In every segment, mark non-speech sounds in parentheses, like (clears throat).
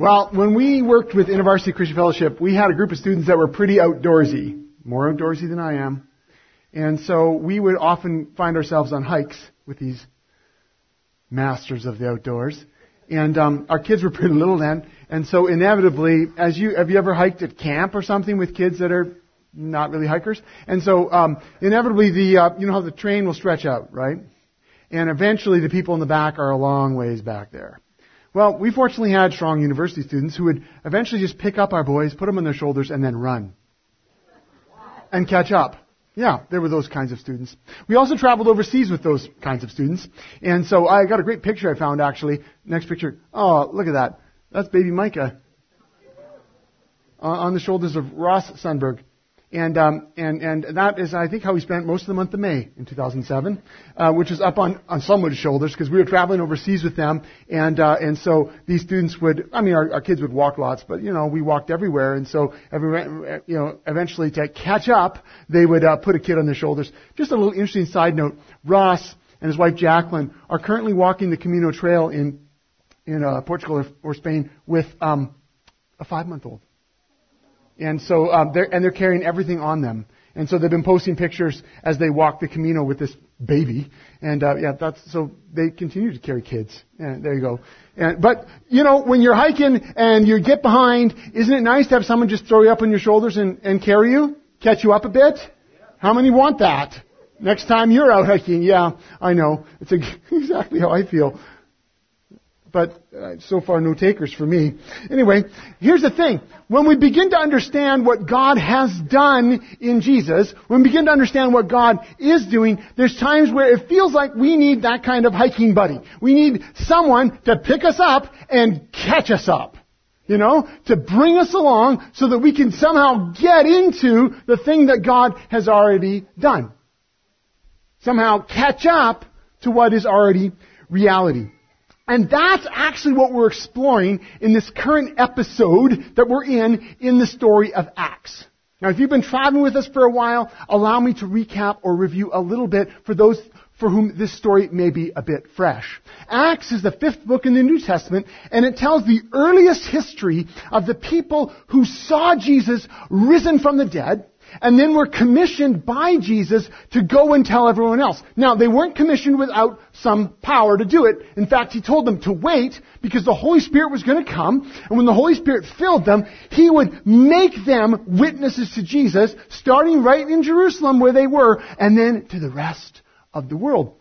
Well, when we worked with InterVarsity Christian Fellowship, we had a group of students that were pretty outdoorsy, more outdoorsy than I am. And so we would often find ourselves on hikes with these masters of the outdoors. And um, our kids were pretty little then, and so inevitably, as you have you ever hiked at camp or something with kids that are not really hikers? And so um, inevitably, the uh, you know how the train will stretch out, right? And eventually, the people in the back are a long ways back there. Well, we fortunately had strong university students who would eventually just pick up our boys, put them on their shoulders, and then run. And catch up. Yeah, there were those kinds of students. We also traveled overseas with those kinds of students. And so I got a great picture I found actually. Next picture. Oh, look at that. That's baby Micah. On the shoulders of Ross Sundberg. And, um, and, and that is, I think, how we spent most of the month of May in 2007, uh, which is up on, on someone's shoulders because we were traveling overseas with them. And, uh, and so these students would, I mean, our, our kids would walk lots, but, you know, we walked everywhere. And so, every, you know, eventually to catch up, they would uh, put a kid on their shoulders. Just a little interesting side note. Ross and his wife Jacqueline are currently walking the Camino Trail in, in uh, Portugal or, or Spain with um, a five-month-old. And so, um, they're, and they're carrying everything on them. And so they've been posting pictures as they walk the Camino with this baby. And, uh, yeah, that's, so they continue to carry kids. And there you go. And, but, you know, when you're hiking and you get behind, isn't it nice to have someone just throw you up on your shoulders and, and carry you? Catch you up a bit? How many want that? Next time you're out hiking, yeah, I know. It's (laughs) exactly how I feel but uh, so far no takers for me. Anyway, here's the thing. When we begin to understand what God has done in Jesus, when we begin to understand what God is doing, there's times where it feels like we need that kind of hiking buddy. We need someone to pick us up and catch us up. You know, to bring us along so that we can somehow get into the thing that God has already done. Somehow catch up to what is already reality. And that's actually what we're exploring in this current episode that we're in in the story of Acts. Now, if you've been traveling with us for a while, allow me to recap or review a little bit for those for whom this story may be a bit fresh. Acts is the fifth book in the New Testament, and it tells the earliest history of the people who saw Jesus risen from the dead, and then were commissioned by Jesus to go and tell everyone else. Now, they weren't commissioned without some power to do it. In fact, he told them to wait because the Holy Spirit was going to come, and when the Holy Spirit filled them, he would make them witnesses to Jesus, starting right in Jerusalem where they were, and then to the rest of the world.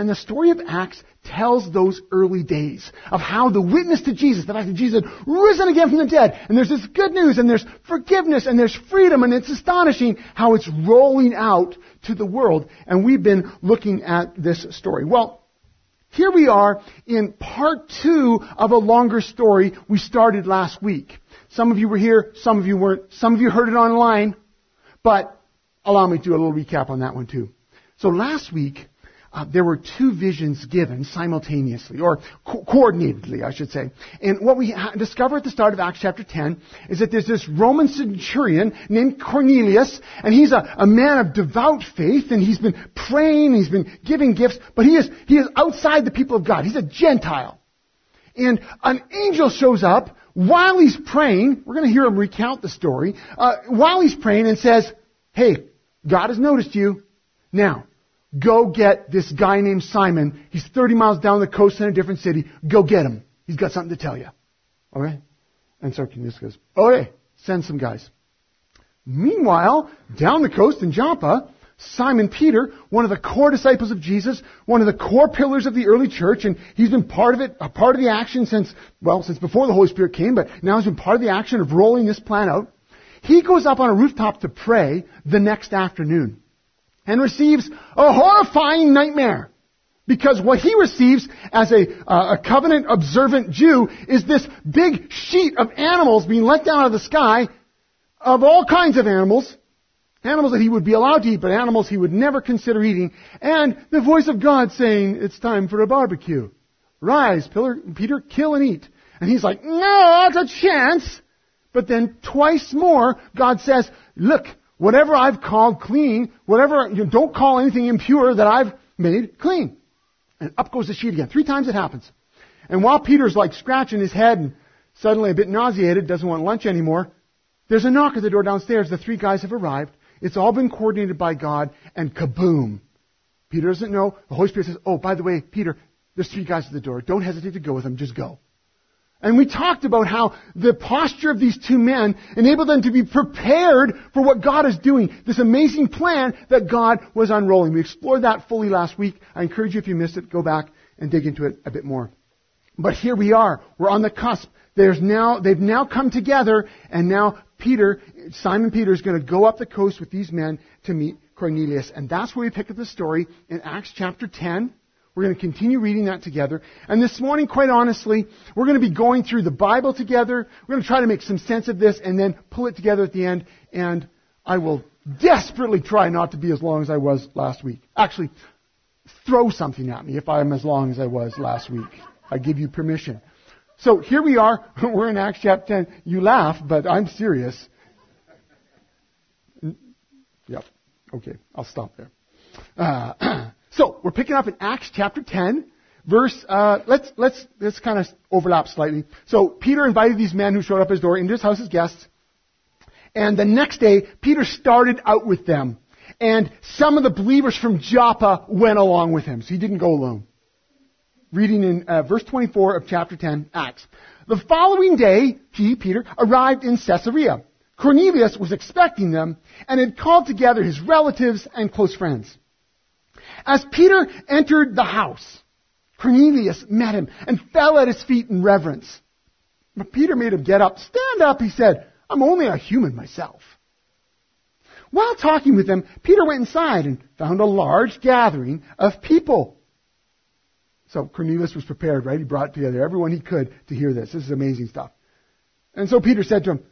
And the story of Acts tells those early days of how the witness to Jesus, the fact that Jesus had risen again from the dead, and there's this good news, and there's forgiveness, and there's freedom, and it's astonishing how it's rolling out to the world. And we've been looking at this story. Well, here we are in part two of a longer story we started last week. Some of you were here, some of you weren't, some of you heard it online, but allow me to do a little recap on that one too. So last week, uh, there were two visions given simultaneously, or co- coordinatedly, I should say. And what we ha- discover at the start of Acts chapter 10 is that there's this Roman centurion named Cornelius, and he's a, a man of devout faith, and he's been praying, he's been giving gifts, but he is, he is outside the people of God. He's a Gentile. And an angel shows up while he's praying, we're going to hear him recount the story, uh, while he's praying and says, hey, God has noticed you. Now, Go get this guy named Simon. He's 30 miles down the coast in a different city. Go get him. He's got something to tell you. Alright? And so Cornelius goes, okay, send some guys. Meanwhile, down the coast in Joppa, Simon Peter, one of the core disciples of Jesus, one of the core pillars of the early church, and he's been part of it, a part of the action since, well, since before the Holy Spirit came, but now he's been part of the action of rolling this plan out. He goes up on a rooftop to pray the next afternoon and receives a horrifying nightmare. Because what he receives as a, uh, a covenant observant Jew is this big sheet of animals being let down out of the sky of all kinds of animals. Animals that he would be allowed to eat, but animals he would never consider eating. And the voice of God saying, it's time for a barbecue. Rise, Peter, kill and eat. And he's like, no, that's a chance. But then twice more, God says, look, whatever I've called clean, whatever, you know, don't call anything impure that I've made clean. And up goes the sheet again. Three times it happens. And while Peter's like scratching his head and suddenly a bit nauseated, doesn't want lunch anymore, there's a knock at the door downstairs. The three guys have arrived. It's all been coordinated by God, and kaboom. Peter doesn't know. The Holy Spirit says, Oh, by the way, Peter, there's three guys at the door. Don't hesitate to go with them. Just go. And we talked about how the posture of these two men enabled them to be prepared for what God is doing. This amazing plan that God was unrolling. We explored that fully last week. I encourage you, if you missed it, go back and dig into it a bit more. But here we are. We're on the cusp. There's now, they've now come together and now Peter, Simon Peter is going to go up the coast with these men to meet Cornelius. And that's where we pick up the story in Acts chapter 10. We're going to continue reading that together. And this morning, quite honestly, we're going to be going through the Bible together. We're going to try to make some sense of this and then pull it together at the end. And I will desperately try not to be as long as I was last week. Actually, throw something at me if I'm as long as I was last week. I give you permission. So here we are. (laughs) We're in Acts chapter 10. You laugh, but I'm serious. Yep. Okay. I'll stop there. Uh, (clears throat) So we're picking up in Acts chapter 10, verse. Uh, let's let's let's kind of overlap slightly. So Peter invited these men who showed up his door into his house as guests, and the next day Peter started out with them, and some of the believers from Joppa went along with him, so he didn't go alone. Reading in uh, verse 24 of chapter 10, Acts. The following day, he, Peter, arrived in Caesarea. Cornelius was expecting them and had called together his relatives and close friends. As Peter entered the house, Cornelius met him and fell at his feet in reverence. But Peter made him get up. Stand up, he said. I'm only a human myself. While talking with them, Peter went inside and found a large gathering of people. So Cornelius was prepared, right? He brought together everyone he could to hear this. This is amazing stuff. And so Peter said to him,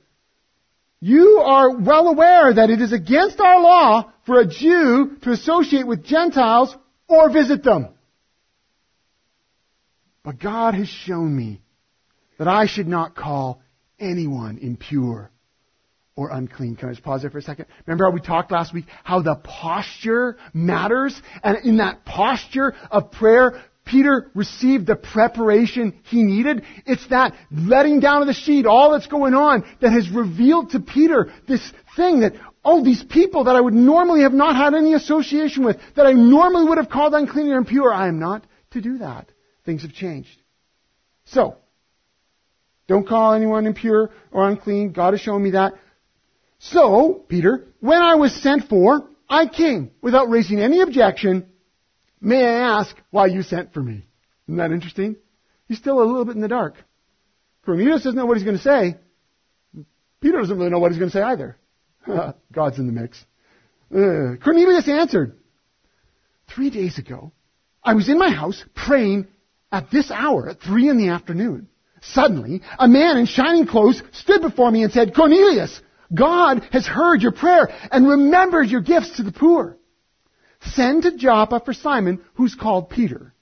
you are well aware that it is against our law for a Jew to associate with Gentiles or visit them. But God has shown me that I should not call anyone impure or unclean. Can I just pause there for a second? Remember how we talked last week how the posture matters? And in that posture of prayer, Peter received the preparation he needed. It's that letting down of the sheet, all that's going on, that has revealed to Peter this thing that, oh, these people that I would normally have not had any association with, that I normally would have called unclean or impure, I am not to do that. Things have changed. So, don't call anyone impure or unclean. God has shown me that. So, Peter, when I was sent for, I came without raising any objection May I ask why you sent for me? Isn't that interesting? He's still a little bit in the dark. Cornelius doesn't know what he's going to say. Peter doesn't really know what he's going to say either. (laughs) God's in the mix. Uh, Cornelius answered, Three days ago, I was in my house praying at this hour, at three in the afternoon. Suddenly, a man in shining clothes stood before me and said, Cornelius, God has heard your prayer and remembered your gifts to the poor. Send to Joppa for Simon, who's called Peter.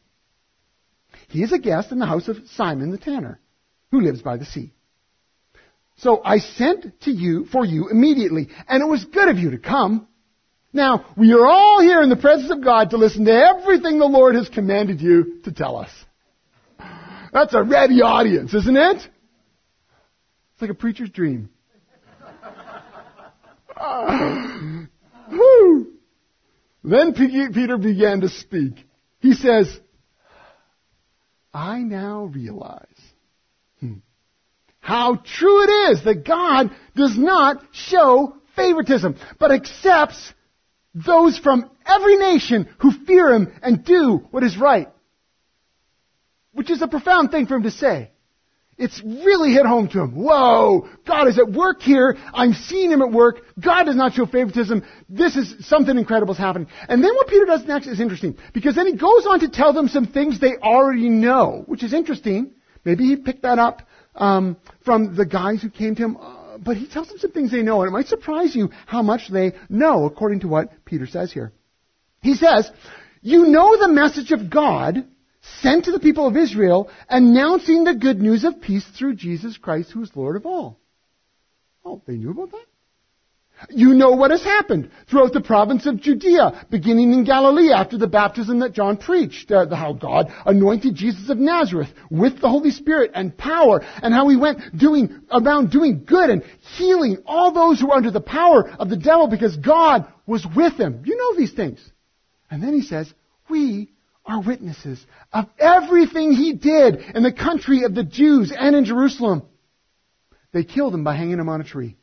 He is a guest in the house of Simon the tanner, who lives by the sea. So I sent to you for you immediately, and it was good of you to come. Now, we are all here in the presence of God to listen to everything the Lord has commanded you to tell us. That's a ready audience, isn't it? It's like a preacher's dream. (laughs) Ah, Woo! Then Peter began to speak. He says, I now realize hmm, how true it is that God does not show favoritism, but accepts those from every nation who fear Him and do what is right. Which is a profound thing for Him to say. It's really hit home to him. Whoa, God is at work here. I'm seeing him at work. God does not show favoritism. This is something incredible is happening. And then what Peter does next is interesting because then he goes on to tell them some things they already know, which is interesting. Maybe he picked that up um, from the guys who came to him. Uh, but he tells them some things they know, and it might surprise you how much they know, according to what Peter says here. He says, "You know the message of God." Sent to the people of Israel, announcing the good news of peace through Jesus Christ, who is Lord of all. Oh, they knew about that? You know what has happened throughout the province of Judea, beginning in Galilee after the baptism that John preached, uh, how God anointed Jesus of Nazareth with the Holy Spirit and power, and how he went doing, around doing good and healing all those who were under the power of the devil because God was with him. You know these things. And then he says, we are witnesses of everything he did in the country of the Jews and in Jerusalem. They killed him by hanging him on a tree.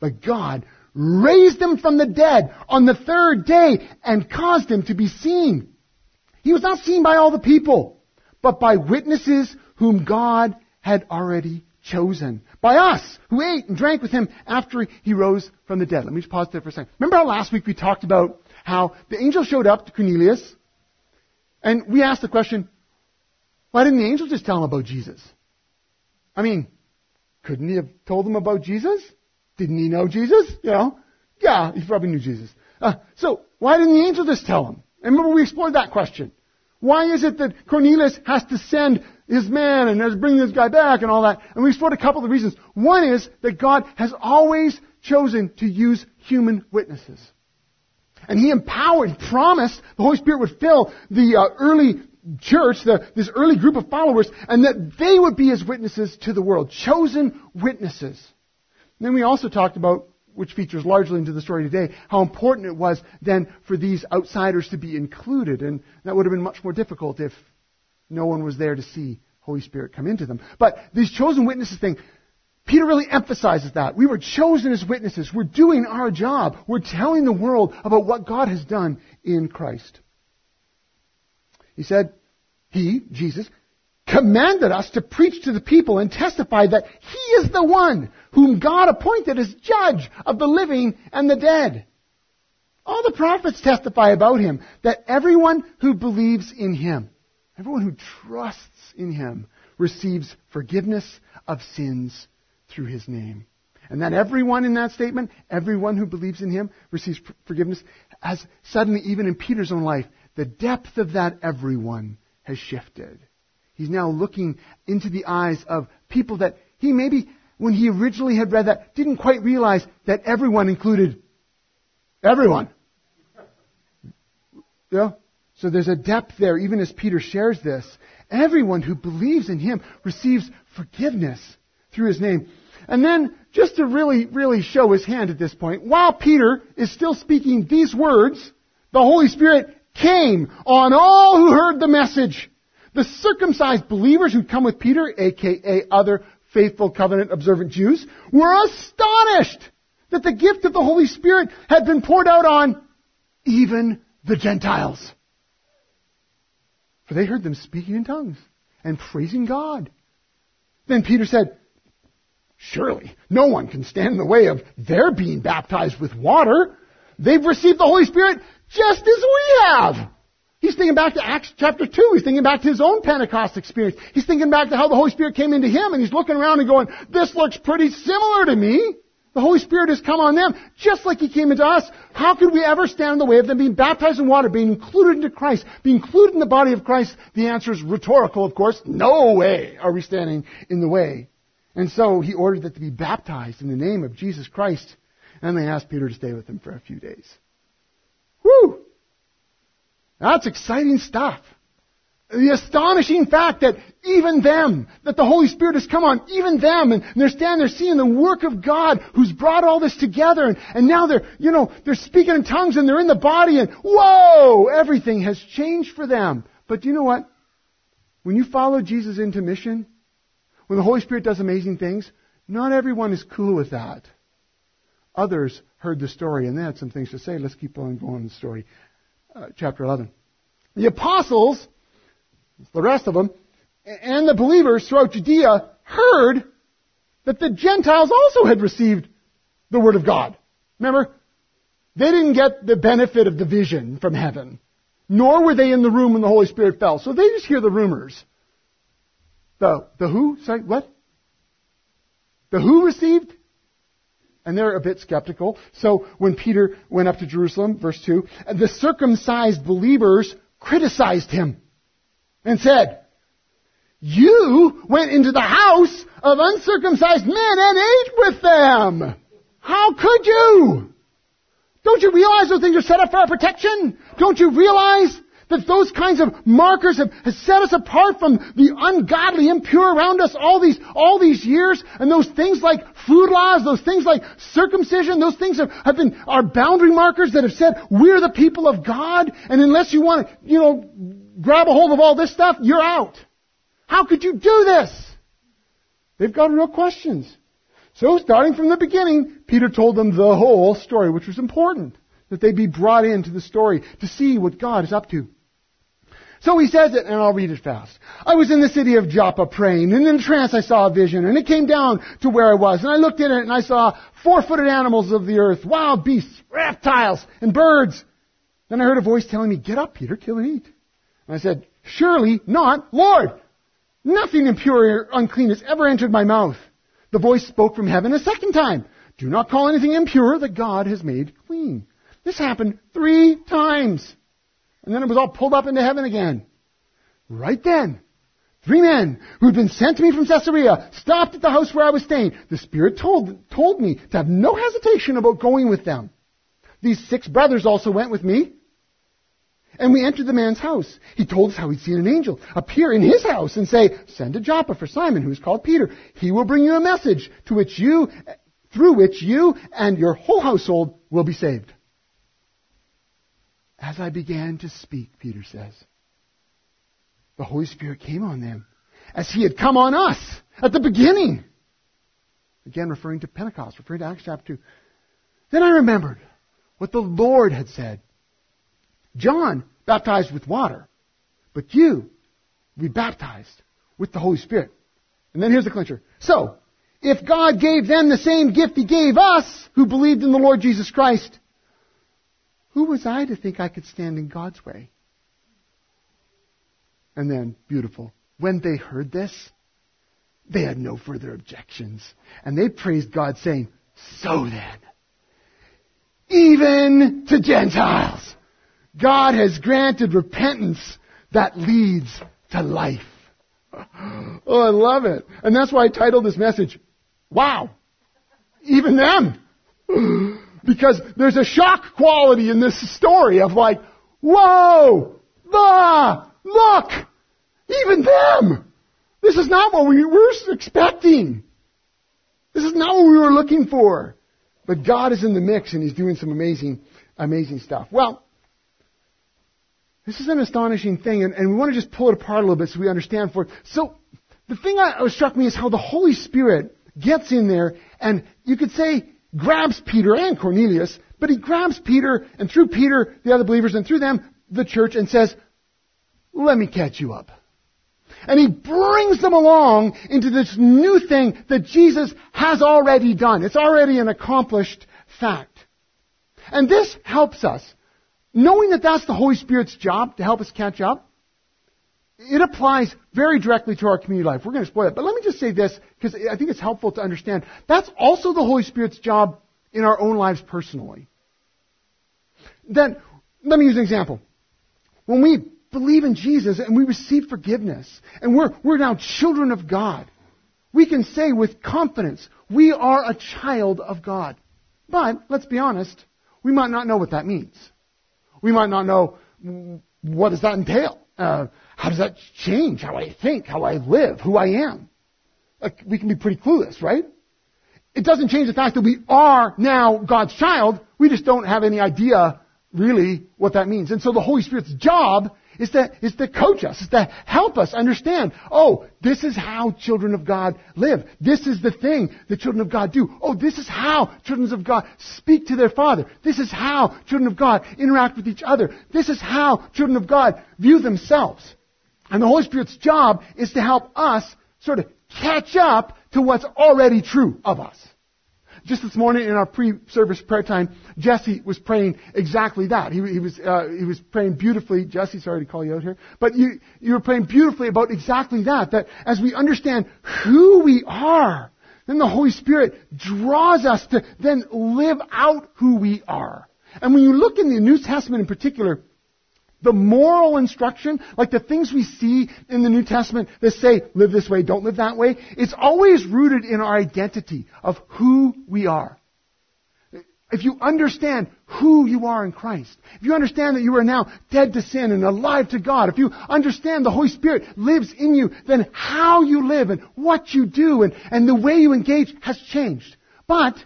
But God raised him from the dead on the third day and caused him to be seen. He was not seen by all the people, but by witnesses whom God had already chosen. By us, who ate and drank with him after he rose from the dead. Let me just pause there for a second. Remember how last week we talked about how the angel showed up to Cornelius and we ask the question, why didn't the angel just tell him about Jesus? I mean, couldn't he have told them about Jesus? Didn't he know Jesus? You know? Yeah, he probably knew Jesus. Uh, so, why didn't the angel just tell him? And remember we explored that question. Why is it that Cornelius has to send his man and has to bring this guy back and all that? And we explored a couple of reasons. One is that God has always chosen to use human witnesses. And he empowered, promised the Holy Spirit would fill the uh, early church, the, this early group of followers, and that they would be his witnesses to the world, chosen witnesses. And then we also talked about, which features largely into the story today, how important it was then for these outsiders to be included, and that would have been much more difficult if no one was there to see Holy Spirit come into them. But these chosen witnesses thing, Peter really emphasizes that. We were chosen as witnesses. We're doing our job. We're telling the world about what God has done in Christ. He said, He, Jesus, commanded us to preach to the people and testify that He is the one whom God appointed as judge of the living and the dead. All the prophets testify about Him, that everyone who believes in Him, everyone who trusts in Him, receives forgiveness of sins through his name. And that everyone in that statement, everyone who believes in him receives forgiveness, as suddenly, even in Peter's own life, the depth of that everyone has shifted. He's now looking into the eyes of people that he maybe, when he originally had read that, didn't quite realize that everyone included everyone. Yeah? So there's a depth there, even as Peter shares this. Everyone who believes in him receives forgiveness through his name. And then, just to really, really show his hand at this point, while Peter is still speaking these words, the Holy Spirit came on all who heard the message. The circumcised believers who'd come with Peter, aka other faithful covenant observant Jews, were astonished that the gift of the Holy Spirit had been poured out on even the Gentiles. For they heard them speaking in tongues and praising God. Then Peter said, Surely, no one can stand in the way of their being baptized with water. They've received the Holy Spirit just as we have. He's thinking back to Acts chapter 2. He's thinking back to his own Pentecost experience. He's thinking back to how the Holy Spirit came into him and he's looking around and going, this looks pretty similar to me. The Holy Spirit has come on them just like He came into us. How could we ever stand in the way of them being baptized in water, being included into Christ, being included in the body of Christ? The answer is rhetorical, of course. No way are we standing in the way. And so he ordered that to be baptized in the name of Jesus Christ. And they asked Peter to stay with them for a few days. Whew! That's exciting stuff. The astonishing fact that even them, that the Holy Spirit has come on, even them, and they're standing there seeing the work of God who's brought all this together, and, and now they're, you know, they're speaking in tongues and they're in the body, and whoa! Everything has changed for them. But you know what? When you follow Jesus into mission, when the Holy Spirit does amazing things, not everyone is cool with that. Others heard the story and they had some things to say. Let's keep on going in the story. Uh, chapter 11. The apostles, the rest of them, and the believers throughout Judea heard that the Gentiles also had received the Word of God. Remember? They didn't get the benefit of the vision from heaven, nor were they in the room when the Holy Spirit fell. So they just hear the rumors. The, the who? Sorry, what? The who received? And they're a bit skeptical. So when Peter went up to Jerusalem, verse 2, the circumcised believers criticized him and said, You went into the house of uncircumcised men and ate with them. How could you? Don't you realize those things are set up for our protection? Don't you realize that those kinds of markers have, have, set us apart from the ungodly, impure around us all these, all these years. And those things like food laws, those things like circumcision, those things have, have been our boundary markers that have said we're the people of God. And unless you want to, you know, grab a hold of all this stuff, you're out. How could you do this? They've got real questions. So starting from the beginning, Peter told them the whole story, which was important. That they be brought into the story to see what God is up to. So he says it, and I'll read it fast. I was in the city of Joppa praying, and in a trance I saw a vision, and it came down to where I was, and I looked in it, and I saw four-footed animals of the earth, wild beasts, reptiles, and birds. Then I heard a voice telling me, get up, Peter, kill and eat. And I said, surely not, Lord. Nothing impure or unclean has ever entered my mouth. The voice spoke from heaven a second time. Do not call anything impure that God has made clean. This happened three times. And then it was all pulled up into heaven again. Right then, three men who had been sent to me from Caesarea stopped at the house where I was staying. The Spirit told, told me to have no hesitation about going with them. These six brothers also went with me. And we entered the man's house. He told us how he'd seen an angel appear in his house and say, send to Joppa for Simon, who is called Peter. He will bring you a message to which you, through which you and your whole household will be saved. As I began to speak, Peter says, the Holy Spirit came on them as he had come on us at the beginning. Again, referring to Pentecost, referring to Acts chapter 2. Then I remembered what the Lord had said. John baptized with water, but you will be baptized with the Holy Spirit. And then here's the clincher. So, if God gave them the same gift He gave us who believed in the Lord Jesus Christ, who was I to think I could stand in God's way? And then, beautiful, when they heard this, they had no further objections. And they praised God, saying, So then, even to Gentiles, God has granted repentance that leads to life. (gasps) Oh, I love it. And that's why I titled this message, Wow, even them. (gasps) (laughs) Because there's a shock quality in this story of like, whoa, ah, look, even them. This is not what we were expecting. This is not what we were looking for. But God is in the mix and He's doing some amazing, amazing stuff. Well, this is an astonishing thing, and, and we want to just pull it apart a little bit so we understand for it. So, the thing that struck me is how the Holy Spirit gets in there, and you could say grabs Peter and Cornelius, but he grabs Peter, and through Peter, the other believers, and through them, the church, and says, let me catch you up. And he brings them along into this new thing that Jesus has already done. It's already an accomplished fact. And this helps us. Knowing that that's the Holy Spirit's job to help us catch up, it applies very directly to our community life. We're going to explore that. But let me just say this, because I think it's helpful to understand. That's also the Holy Spirit's job in our own lives personally. Then, let me use an example. When we believe in Jesus and we receive forgiveness, and we're, we're now children of God, we can say with confidence, we are a child of God. But, let's be honest, we might not know what that means. We might not know what does that entail. Uh, how does that change how I think, how I live, who I am? Like, we can be pretty clueless, right? It doesn't change the fact that we are now God's child. We just don't have any idea really what that means. And so the Holy Spirit's job is to, is to coach us, is to help us understand, oh, this is how children of God live. This is the thing the children of God do. Oh, this is how children of God speak to their Father. This is how children of God interact with each other. This is how children of God view themselves. And the Holy Spirit's job is to help us sort of catch up to what's already true of us. Just this morning in our pre-service prayer time, Jesse was praying exactly that. He, he was uh, he was praying beautifully. Jesse, sorry to call you out here, but you you were praying beautifully about exactly that. That as we understand who we are, then the Holy Spirit draws us to then live out who we are. And when you look in the New Testament in particular, the moral instruction, like the things we see in the New Testament that say, live this way, don't live that way, it's always rooted in our identity of who we are. If you understand who you are in Christ, if you understand that you are now dead to sin and alive to God, if you understand the Holy Spirit lives in you, then how you live and what you do and, and the way you engage has changed. But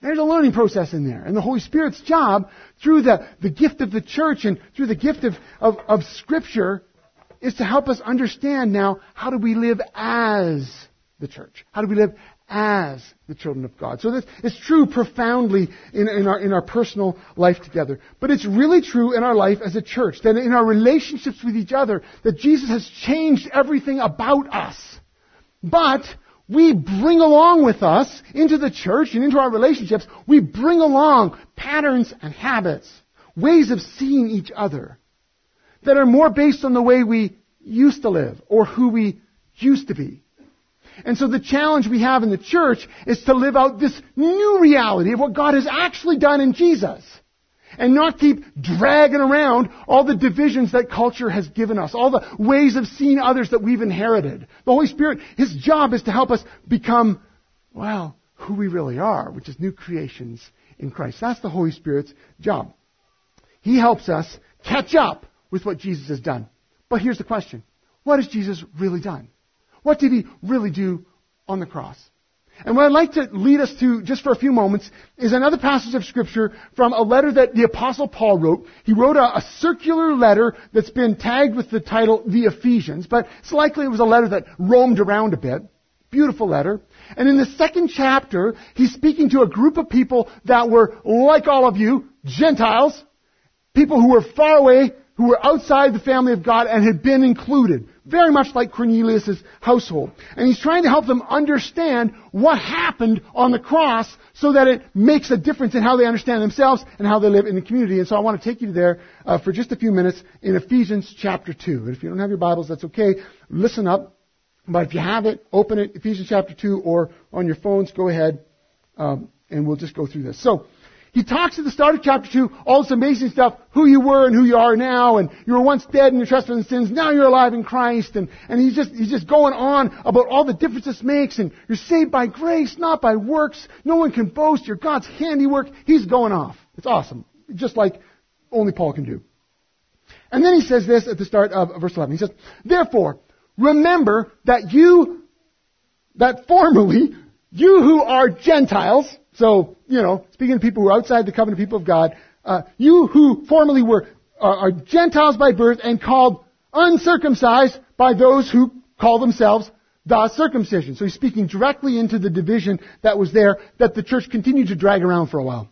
there's a learning process in there. And the Holy Spirit's job, through the, the gift of the church and through the gift of, of, of Scripture, is to help us understand now how do we live as the church? How do we live as the children of God? So this is true profoundly in, in, our, in our personal life together. But it's really true in our life as a church, that in our relationships with each other, that Jesus has changed everything about us. But we bring along with us into the church and into our relationships, we bring along patterns and habits, ways of seeing each other that are more based on the way we used to live or who we used to be. And so the challenge we have in the church is to live out this new reality of what God has actually done in Jesus and not keep dragging around all the divisions that culture has given us, all the ways of seeing others that we've inherited. The Holy Spirit, His job is to help us become, well, who we really are, which is new creations in Christ. That's the Holy Spirit's job. He helps us catch up with what Jesus has done. But here's the question. What has Jesus really done? What did He really do on the cross? And what I'd like to lead us to just for a few moments is another passage of scripture from a letter that the apostle Paul wrote. He wrote a, a, circular letter that's been tagged with the title The Ephesians, but it's likely it was a letter that roamed around a bit. Beautiful letter. And in the second chapter, he's speaking to a group of people that were, like all of you, Gentiles, people who were far away, who were outside the family of God and had been included very much like Cornelius' household. And he's trying to help them understand what happened on the cross so that it makes a difference in how they understand themselves and how they live in the community. And so I want to take you there uh, for just a few minutes in Ephesians chapter 2. And if you don't have your Bibles, that's okay. Listen up. But if you have it, open it, Ephesians chapter 2, or on your phones, go ahead, um, and we'll just go through this. So, he talks at the start of chapter 2, all this amazing stuff, who you were and who you are now, and you were once dead in your trespasses and sins, now you're alive in Christ, and, and he's just, he's just going on about all the difference this makes, and you're saved by grace, not by works, no one can boast, you're God's handiwork, he's going off. It's awesome. Just like only Paul can do. And then he says this at the start of verse 11. He says, Therefore, remember that you, that formerly, you who are Gentiles, so, you know, speaking to people who are outside the covenant people of God, uh, you who formerly were uh, are Gentiles by birth and called uncircumcised by those who call themselves the circumcision. So he's speaking directly into the division that was there that the church continued to drag around for a while.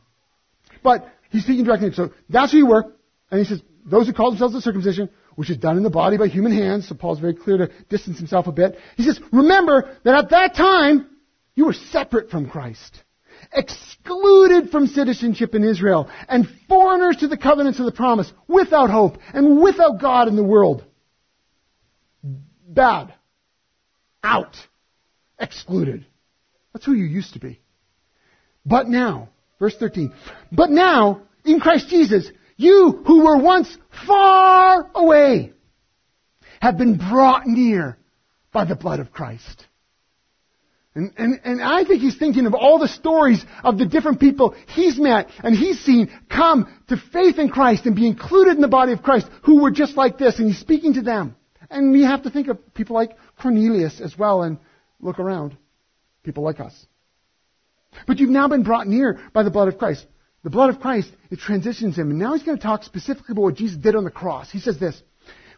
But he's speaking directly. So that's who you were. And he says, those who call themselves the circumcision, which is done in the body by human hands. So Paul's very clear to distance himself a bit. He says, remember that at that time, you were separate from Christ excluded from citizenship in Israel, and foreigners to the covenants of the promise, without hope, and without God in the world. Bad. Out. Excluded. That's who you used to be. But now, verse 13, but now, in Christ Jesus, you who were once far away have been brought near by the blood of Christ. And, and, and I think he's thinking of all the stories of the different people he's met and he's seen come to faith in Christ and be included in the body of Christ who were just like this and he's speaking to them. And we have to think of people like Cornelius as well and look around. People like us. But you've now been brought near by the blood of Christ. The blood of Christ, it transitions him. And now he's going to talk specifically about what Jesus did on the cross. He says this,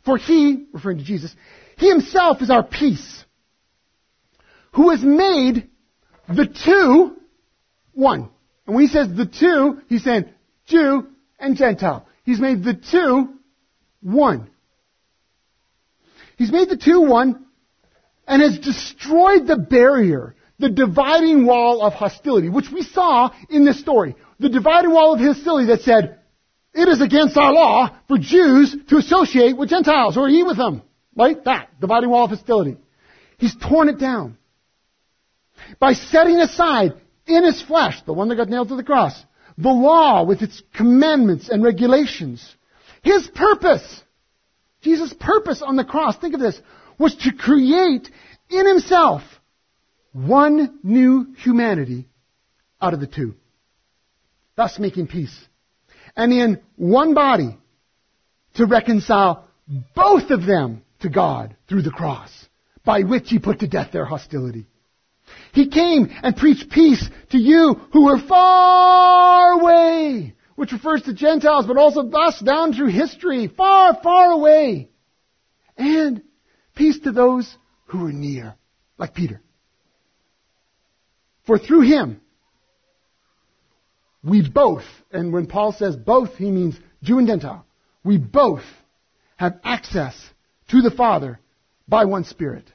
For he, referring to Jesus, he himself is our peace who has made the two one. And when he says the two, he's saying Jew and Gentile. He's made the two one. He's made the two one, and has destroyed the barrier, the dividing wall of hostility, which we saw in this story. The dividing wall of hostility that said, it is against our law for Jews to associate with Gentiles or eat with them. Right? That. Dividing wall of hostility. He's torn it down. By setting aside in his flesh, the one that got nailed to the cross, the law with its commandments and regulations. His purpose, Jesus' purpose on the cross, think of this, was to create in himself one new humanity out of the two, thus making peace. And in one body to reconcile both of them to God through the cross, by which he put to death their hostility. He came and preached peace to you who were far away, which refers to Gentiles, but also us down through history, far, far away. And peace to those who were near, like Peter. For through him, we both, and when Paul says both, he means Jew and Gentile, we both have access to the Father by one Spirit.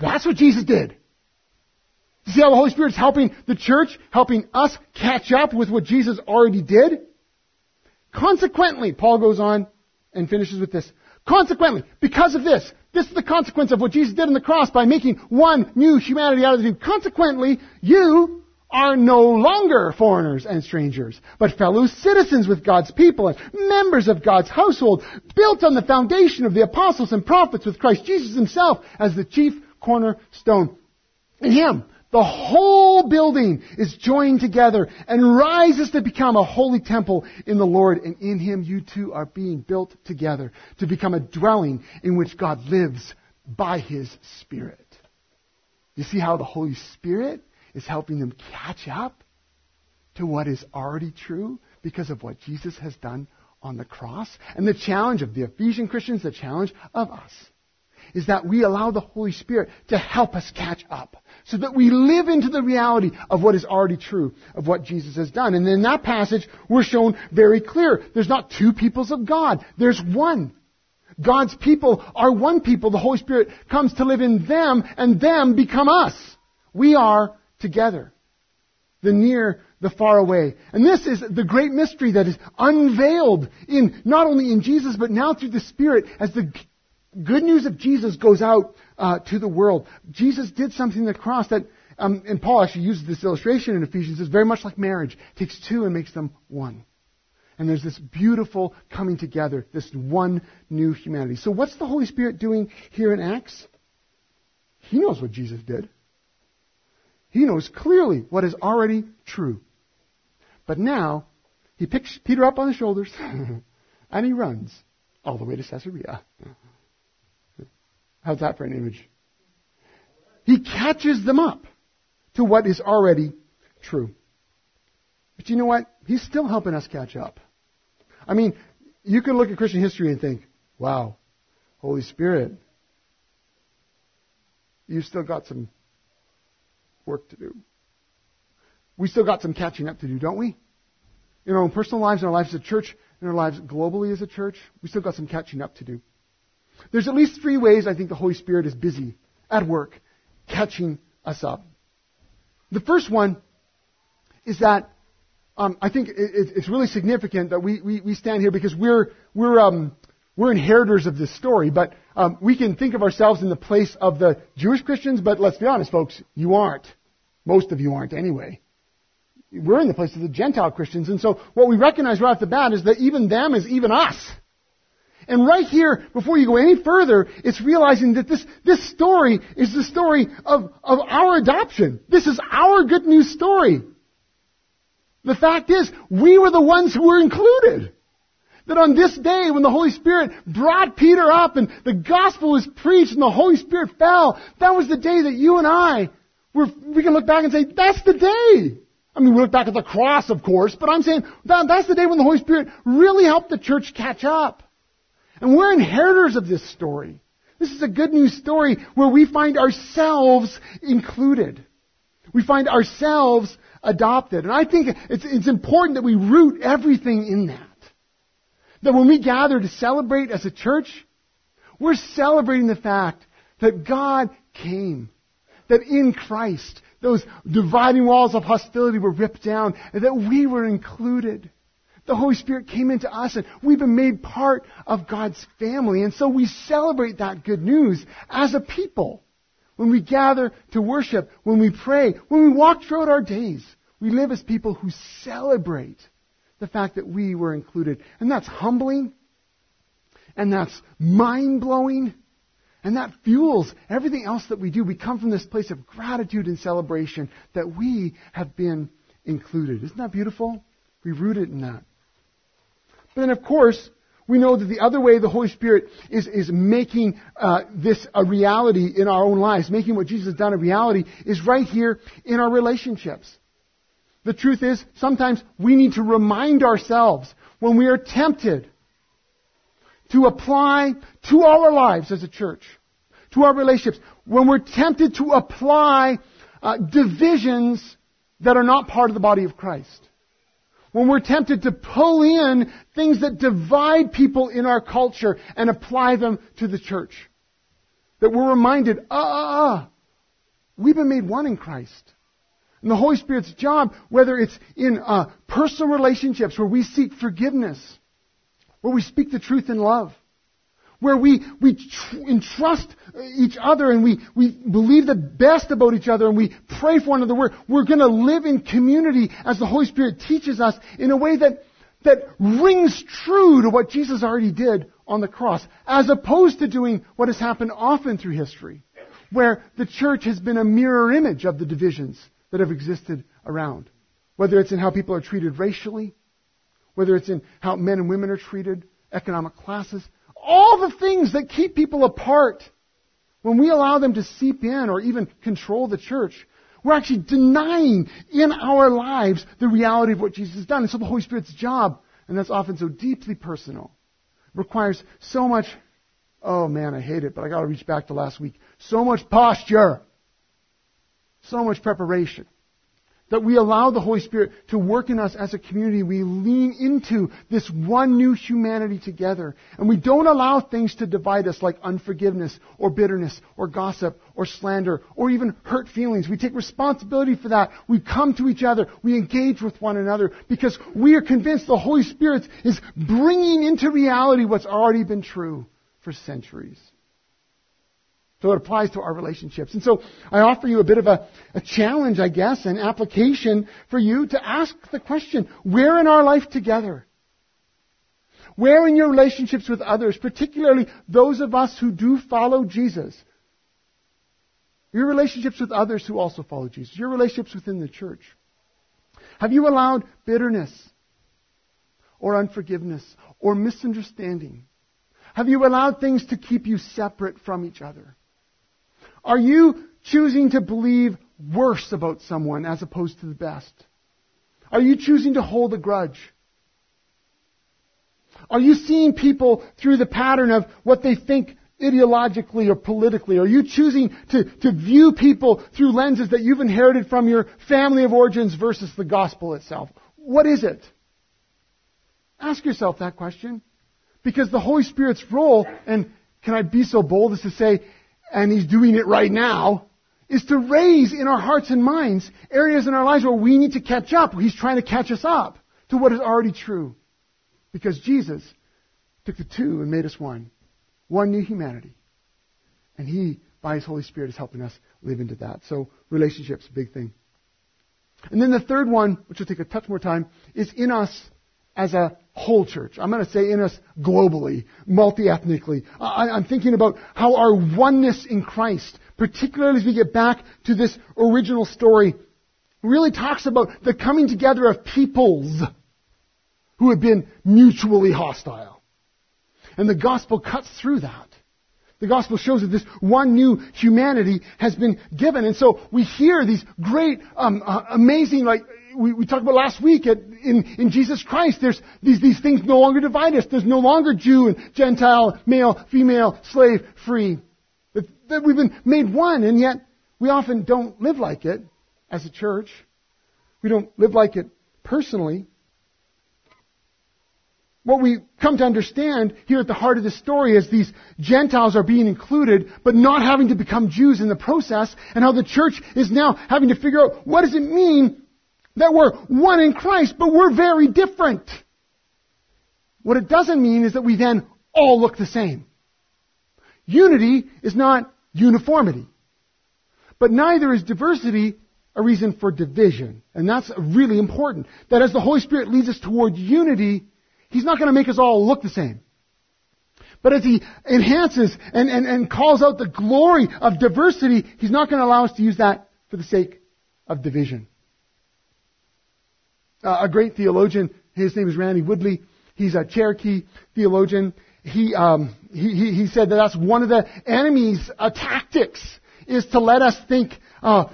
That's what Jesus did. See how the Holy Spirit is helping the church, helping us catch up with what Jesus already did? Consequently, Paul goes on and finishes with this. Consequently, because of this, this is the consequence of what Jesus did on the cross by making one new humanity out of the two. Consequently, you are no longer foreigners and strangers, but fellow citizens with God's people and members of God's household, built on the foundation of the apostles and prophets with Christ Jesus himself as the chief cornerstone. In him, the whole building is joined together and rises to become a holy temple in the Lord. And in him you two are being built together to become a dwelling in which God lives by his Spirit. You see how the Holy Spirit is helping them catch up to what is already true because of what Jesus has done on the cross? And the challenge of the Ephesian Christians, the challenge of us, is that we allow the Holy Spirit to help us catch up so that we live into the reality of what is already true of what Jesus has done. And in that passage, we're shown very clear. There's not two peoples of God. There's one. God's people are one people. The Holy Spirit comes to live in them and them become us. We are together. The near, the far away. And this is the great mystery that is unveiled in, not only in Jesus, but now through the Spirit as the good news of Jesus goes out uh, to the world. Jesus did something on the cross that, um, and Paul actually uses this illustration in Ephesians, is very much like marriage. It takes two and makes them one. And there's this beautiful coming together, this one new humanity. So what's the Holy Spirit doing here in Acts? He knows what Jesus did. He knows clearly what is already true. But now, he picks Peter up on the shoulders (laughs) and he runs all the way to Caesarea. How's that for an image? He catches them up to what is already true. But you know what? He's still helping us catch up. I mean, you can look at Christian history and think, wow, Holy Spirit, you've still got some work to do. We still got some catching up to do, don't we? In our own personal lives, in our lives as a church, in our lives globally as a church, we still got some catching up to do. There's at least three ways I think the Holy Spirit is busy at work catching us up. The first one is that um, I think it, it's really significant that we, we, we, stand here because we're, we're, um, we're inheritors of this story, but um, we can think of ourselves in the place of the Jewish Christians, but let's be honest, folks, you aren't. Most of you aren't anyway. We're in the place of the Gentile Christians, and so what we recognize right off the bat is that even them is even us. And right here, before you go any further, it's realizing that this, this story is the story of, of our adoption. This is our good news story. The fact is, we were the ones who were included. That on this day, when the Holy Spirit brought Peter up and the gospel was preached and the Holy Spirit fell, that was the day that you and I were, we can look back and say, that's the day. I mean, we look back at the cross, of course, but I'm saying that, that's the day when the Holy Spirit really helped the church catch up. And we're inheritors of this story. This is a good news story where we find ourselves included. We find ourselves adopted. And I think it's, it's important that we root everything in that. That when we gather to celebrate as a church, We're celebrating the fact that God came. That in Christ, those dividing walls of hostility were ripped down, and that we were included. The Holy Spirit came into us and we've been made part of God's family. And so we celebrate that good news as a people. When we gather to worship, when we pray, when we walk throughout our days, we live as people who celebrate the fact that we were included. And that's humbling. And that's mind blowing. And that fuels everything else that we do. We come from this place of gratitude and celebration that we have been included. Isn't that beautiful? We root it in that. But then, of course, we know that the other way the Holy Spirit is, is making uh, this a reality in our own lives, making what Jesus has done a reality, is right here in our relationships. The truth is, sometimes we need to remind ourselves when we are tempted to apply to our lives as a church, to our relationships, when we're tempted to apply uh, divisions that are not part of the body of Christ when we're tempted to pull in things that divide people in our culture and apply them to the church. That we're reminded, ah, ah, ah, we've been made one in Christ. And the Holy Spirit's job, whether it's in uh, personal relationships where we seek forgiveness, where we speak the truth in love, where we, we tr- entrust each other and we, we believe the best about each other and we pray for one another. We're, we're going to live in community as the Holy Spirit teaches us in a way that, that rings true to what Jesus already did on the cross, as opposed to doing what has happened often through history, where the church has been a mirror image of the divisions that have existed around. Whether it's in how people are treated racially, whether it's in how men and women are treated, economic classes, all the things that keep people apart, when we allow them to seep in or even control the church, we're actually denying in our lives the reality of what Jesus has done. And so the Holy Spirit's job, and that's often so deeply personal, requires so much, oh man, I hate it, but I gotta reach back to last week. So much posture. So much preparation that we allow the Holy Spirit to work in us as a community. We lean into this one new humanity together. And we don't allow things to divide us like unforgiveness or bitterness or gossip or slander or even hurt feelings. We take responsibility for that. We come to each other. We engage with one another because we are convinced the Holy Spirit is bringing into reality what's already been true for centuries. So it applies to our relationships. And so I offer you a bit of a, a, challenge, I guess, an application for you to ask the question, where in our life together? Where in your relationships with others, particularly those of us who do follow Jesus? Your relationships with others who also follow Jesus. Your relationships within the church. Have you allowed bitterness or unforgiveness or misunderstanding? Have you allowed things to keep you separate from each other? Are you choosing to believe worse about someone as opposed to the best? Are you choosing to hold a grudge? Are you seeing people through the pattern of what they think ideologically or politically? Are you choosing to, to view people through lenses that you've inherited from your family of origins versus the gospel itself? What is it? Ask yourself that question. Because the Holy Spirit's role, and can I be so bold as to say, and He's doing it right now, is to raise in our hearts and minds areas in our lives where we need to catch up. He's trying to catch us up to what is already true. Because Jesus took the two and made us one. One new humanity. And He, by His Holy Spirit, is helping us live into that. So relationships, big thing. And then the third one, which will take a touch more time, is in us as a whole church. I'm going to say in us globally, multi-ethnically. I'm thinking about how our oneness in Christ, particularly as we get back to this original story, really talks about the coming together of peoples who have been mutually hostile. And the gospel cuts through that. The gospel shows that this one new humanity has been given. And so we hear these great, um, uh, amazing, like, we, we talked about last week at, in, in Jesus Christ, there's these, these things no longer divide us. There's no longer Jew and Gentile, male, female, slave, free. That, that we've been made one, and yet we often don't live like it as a church. We don't live like it personally. What we come to understand here at the heart of the story is these Gentiles are being included, but not having to become Jews in the process, and how the church is now having to figure out what does it mean that we're one in Christ, but we're very different. What it doesn't mean is that we then all look the same. Unity is not uniformity. But neither is diversity a reason for division. And that's really important. That as the Holy Spirit leads us toward unity, He's not going to make us all look the same. But as He enhances and, and, and calls out the glory of diversity, He's not going to allow us to use that for the sake of division. Uh, a great theologian, his name is Randy Woodley. He's a Cherokee theologian. He, um, he, he, he said that that's one of the enemy's uh, tactics is to let us think, uh,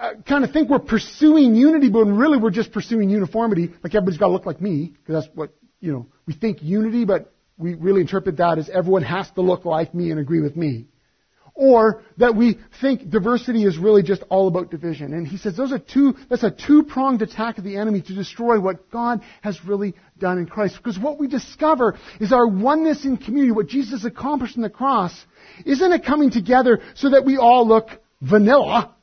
uh, kind of think we're pursuing unity, but really we're just pursuing uniformity. Like everybody's got to look like me, because that's what you know. We think unity, but we really interpret that as everyone has to look like me and agree with me. Or that we think diversity is really just all about division. And he says those are two, that's a two-pronged attack of the enemy to destroy what God has really done in Christ. Because what we discover is our oneness in community, what Jesus accomplished in the cross, isn't a coming together so that we all look vanilla,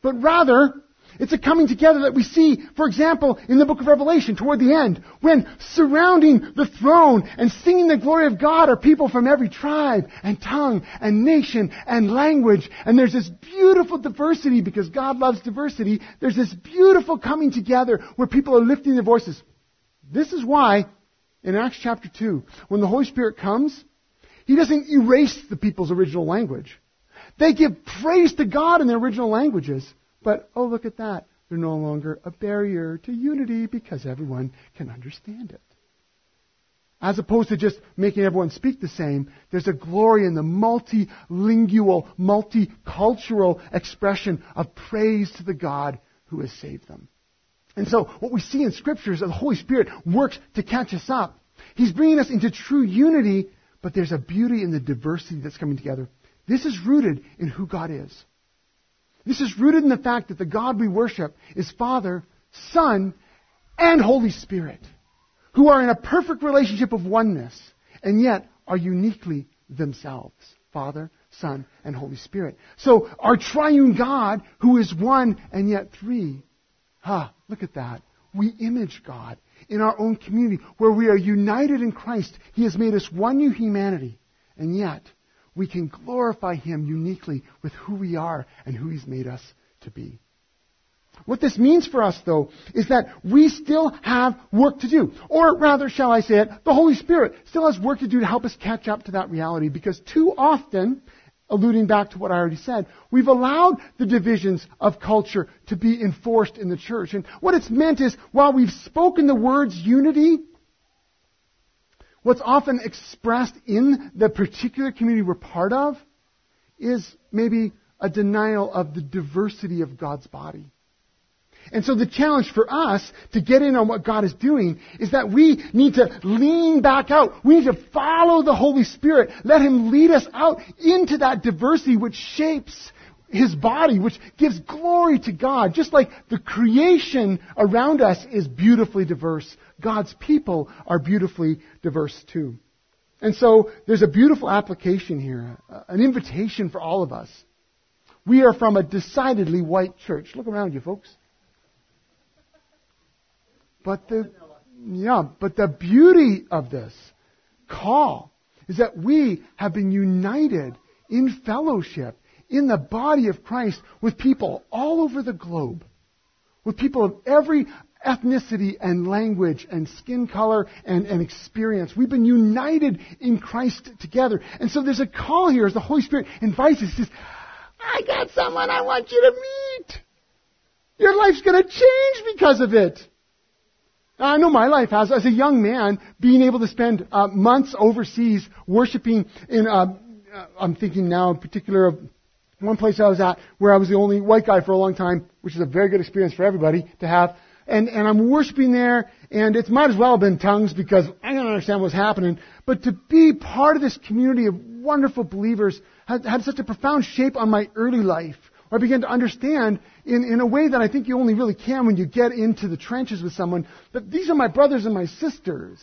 but rather it's a coming together that we see, for example, in the book of Revelation toward the end, when surrounding the throne and singing the glory of God are people from every tribe and tongue and nation and language. And there's this beautiful diversity because God loves diversity. There's this beautiful coming together where people are lifting their voices. This is why in Acts chapter 2, when the Holy Spirit comes, He doesn't erase the people's original language. They give praise to God in their original languages. But, oh, look at that. They're no longer a barrier to unity because everyone can understand it. As opposed to just making everyone speak the same, there's a glory in the multilingual, multicultural expression of praise to the God who has saved them. And so what we see in Scripture is that the Holy Spirit works to catch us up. He's bringing us into true unity, but there's a beauty in the diversity that's coming together. This is rooted in who God is. This is rooted in the fact that the God we worship is Father, Son, and Holy Spirit, who are in a perfect relationship of oneness, and yet are uniquely themselves. Father, Son, and Holy Spirit. So our triune God, who is one and yet three, ha, huh, look at that. We image God in our own community where we are united in Christ. He has made us one new humanity, and yet we can glorify Him uniquely with who we are and who He's made us to be. What this means for us, though, is that we still have work to do. Or rather, shall I say it, the Holy Spirit still has work to do to help us catch up to that reality because too often, alluding back to what I already said, we've allowed the divisions of culture to be enforced in the church. And what it's meant is, while we've spoken the words unity, What's often expressed in the particular community we're part of is maybe a denial of the diversity of God's body. And so the challenge for us to get in on what God is doing is that we need to lean back out. We need to follow the Holy Spirit. Let Him lead us out into that diversity which shapes his body, which gives glory to God. Just like the creation around us is beautifully diverse, God's people are beautifully diverse too. And so there's a beautiful application here, uh, an invitation for all of us. We are from a decidedly white church. Look around you, folks. But the, yeah, but the beauty of this call is that we have been united in fellowship in the body of Christ with people all over the globe, with people of every ethnicity and language and skin color and, and experience. We've been united in Christ together. And so there's a call here as the Holy Spirit invites us. Says, I got someone I want you to meet. Your life's going to change because of it. I know my life has. As a young man, being able to spend uh, months overseas worshiping in, uh, uh I'm thinking now in particular of one place I was at where I was the only white guy for a long time, which is a very good experience for everybody to have. And, and I'm worshiping there, and it might as well have been tongues because I don't understand what's happening. But to be part of this community of wonderful believers had, had such a profound shape on my early life. I began to understand in, in a way that I think you only really can when you get into the trenches with someone that these are my brothers and my sisters.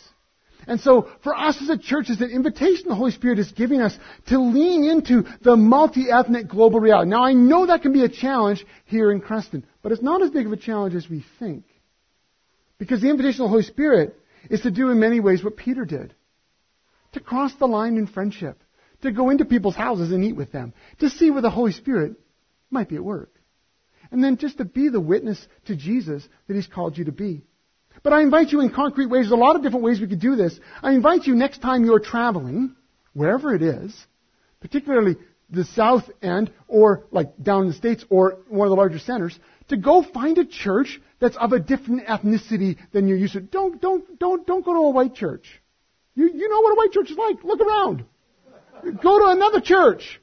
And so for us as a church, is an invitation the Holy Spirit is giving us to lean into the multi-ethnic global reality. Now I know that can be a challenge here in Creston, but it's not as big of a challenge as we think. Because the invitation of the Holy Spirit is to do in many ways what Peter did. To cross the line in friendship. To go into people's houses and eat with them. To see where the Holy Spirit might be at work. And then just to be the witness to Jesus that He's called you to be. But I invite you in concrete ways. There's a lot of different ways we could do this. I invite you next time you're traveling, wherever it is, particularly the south end or like down in the States or one of the larger centers, to go find a church that's of a different ethnicity than you're used to. Don't, don't, don't, don't go to a white church. You, you know what a white church is like. Look around. Go to another church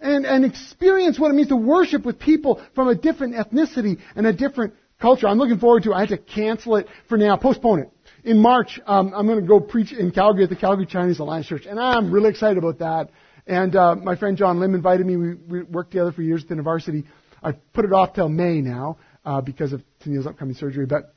and, and experience what it means to worship with people from a different ethnicity and a different culture. I'm looking forward to it. I had to cancel it for now, postpone it. In March, um, I'm going to go preach in Calgary at the Calgary Chinese Alliance Church, and I'm really excited about that. And uh, my friend John Lim invited me. We, we worked together for years at the university. I put it off till May now uh, because of Tennille's upcoming surgery, but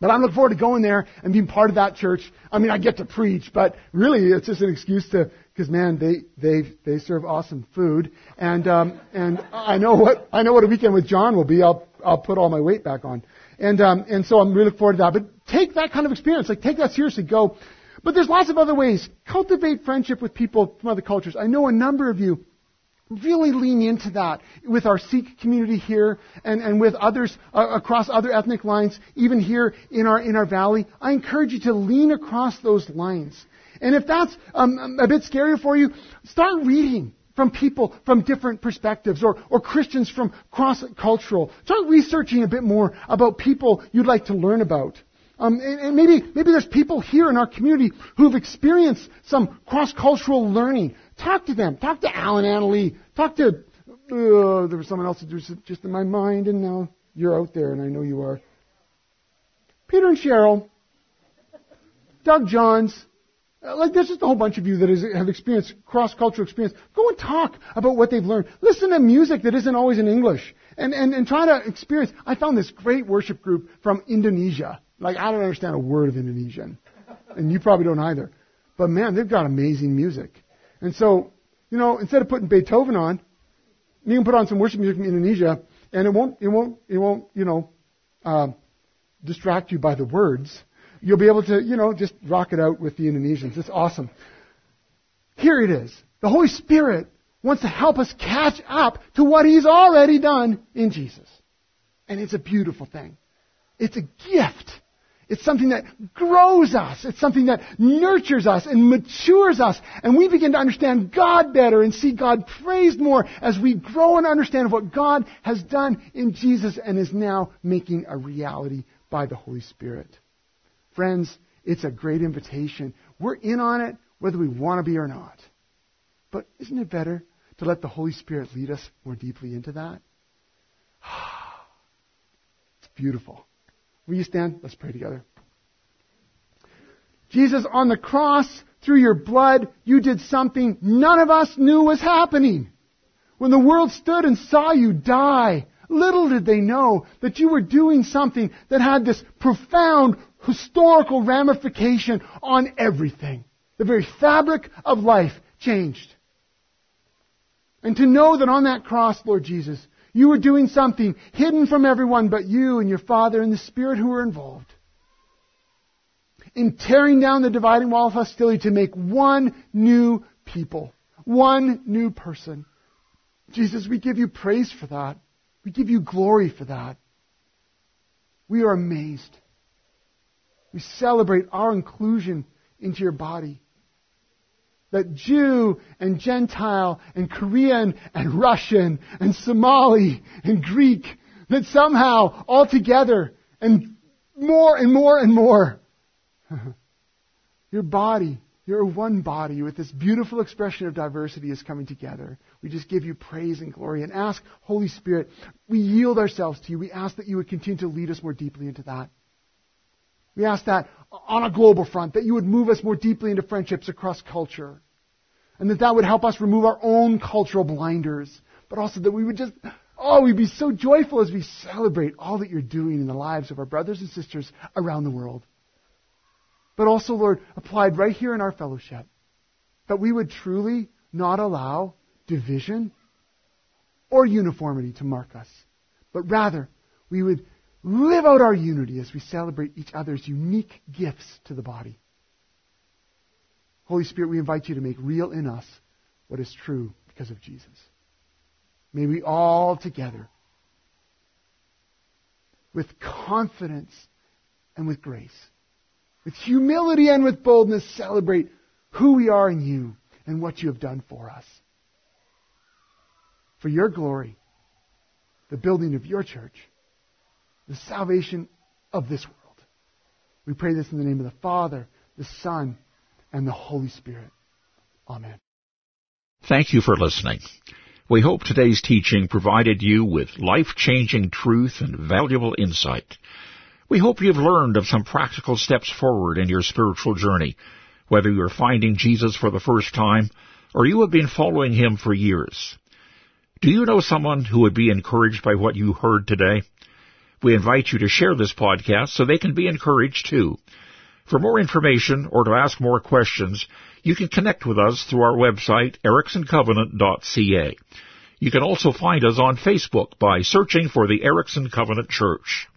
but I'm looking forward to going there and being part of that church. I mean, I get to preach, but really, it's just an excuse to because man, they they they serve awesome food, and um, and I know what I know what a weekend with John will be. I'll I'll put all my weight back on, and um, and so I'm really looking forward to that. But take that kind of experience, like take that seriously. Go, but there's lots of other ways. Cultivate friendship with people from other cultures. I know a number of you really lean into that with our Sikh community here and, and with others uh, across other ethnic lines, even here in our, in our valley. I encourage you to lean across those lines. And if that's um, a bit scary for you, start reading from people from different perspectives or, or Christians from cross-cultural. Start researching a bit more about people you'd like to learn about. Um, and, and, maybe, maybe there's people here in our community who've experienced some cross-cultural learning. Talk to them. Talk to Alan Annalee. Talk to, uh, there was someone else that was just in my mind and now you're out there and I know you are. Peter and Cheryl. Doug Johns. Uh, like there's just a whole bunch of you that is, have experienced cross-cultural experience. Go and talk about what they've learned. Listen to music that isn't always in English. And, and, and try to experience. I found this great worship group from Indonesia. Like I don't understand a word of Indonesian. And you probably don't either. But man, they've got amazing music. And so, you know, instead of putting Beethoven on, you can put on some worship music from Indonesia, and it won't, it won't, it won't, you know, uh, distract you by the words. You'll be able to, you know, just rock it out with the Indonesians. It's awesome. Here it is. The Holy Spirit wants to help us catch up to what He's already done in Jesus. And it's a beautiful thing. It's a gift. It's something that grows us. It's something that nurtures us and matures us. And we begin to understand God better and see God praised more as we grow and understand what God has done in Jesus and is now making a reality by the Holy Spirit. Friends, it's a great invitation. We're in on it whether we want to be or not. But isn't it better to let the Holy Spirit lead us more deeply into that? (sighs) It's beautiful. Will you stand? Let's pray together. Jesus, on the cross, through your blood, you did something none of us knew was happening. When the world stood and saw you die, little did they know that you were doing something that had this profound historical ramification on everything. The very fabric of life changed. And to know that on that cross, Lord Jesus, you were doing something hidden from everyone but you and your Father and the Spirit who were involved. In tearing down the dividing wall of hostility to make one new people, one new person. Jesus, we give you praise for that. We give you glory for that. We are amazed. We celebrate our inclusion into your body that Jew and Gentile and Korean and Russian and Somali and Greek, that somehow all together and more and more and more, (laughs) your body, your one body with this beautiful expression of diversity is coming together. We just give you praise and glory and ask, Holy Spirit, we yield ourselves to you. We ask that you would continue to lead us more deeply into that. We ask that on a global front, that you would move us more deeply into friendships across culture. And that that would help us remove our own cultural blinders. But also that we would just, oh, we'd be so joyful as we celebrate all that you're doing in the lives of our brothers and sisters around the world. but also, Lord, applied right here in our fellowship. That we would truly not allow division or uniformity to mark us, but rather we would live out our unity as we celebrate each other's unique gifts to the body. Holy Spirit, we invite you to make real in us what is true because of Jesus. May we all together, with confidence and with grace, with humility and with boldness, celebrate who we are in you and what you have done for us. For your glory, the building of your church, the salvation of this world. We pray this in the name of the Father, the Son, and the Holy Spirit. Amen. Thank you for listening. We hope today's teaching provided you with life-changing truth and valuable insight. We hope you've learned of some practical steps forward in your spiritual journey, whether you're finding Jesus for the first time or you have been following him for years. Do you know someone who would be encouraged by what you heard today? We invite you to share this podcast so they can be encouraged too. For more information or to ask more questions, you can connect with us through our website, ericksoncovenant.ca. You can also find us on Facebook by searching for the Erickson Covenant Church.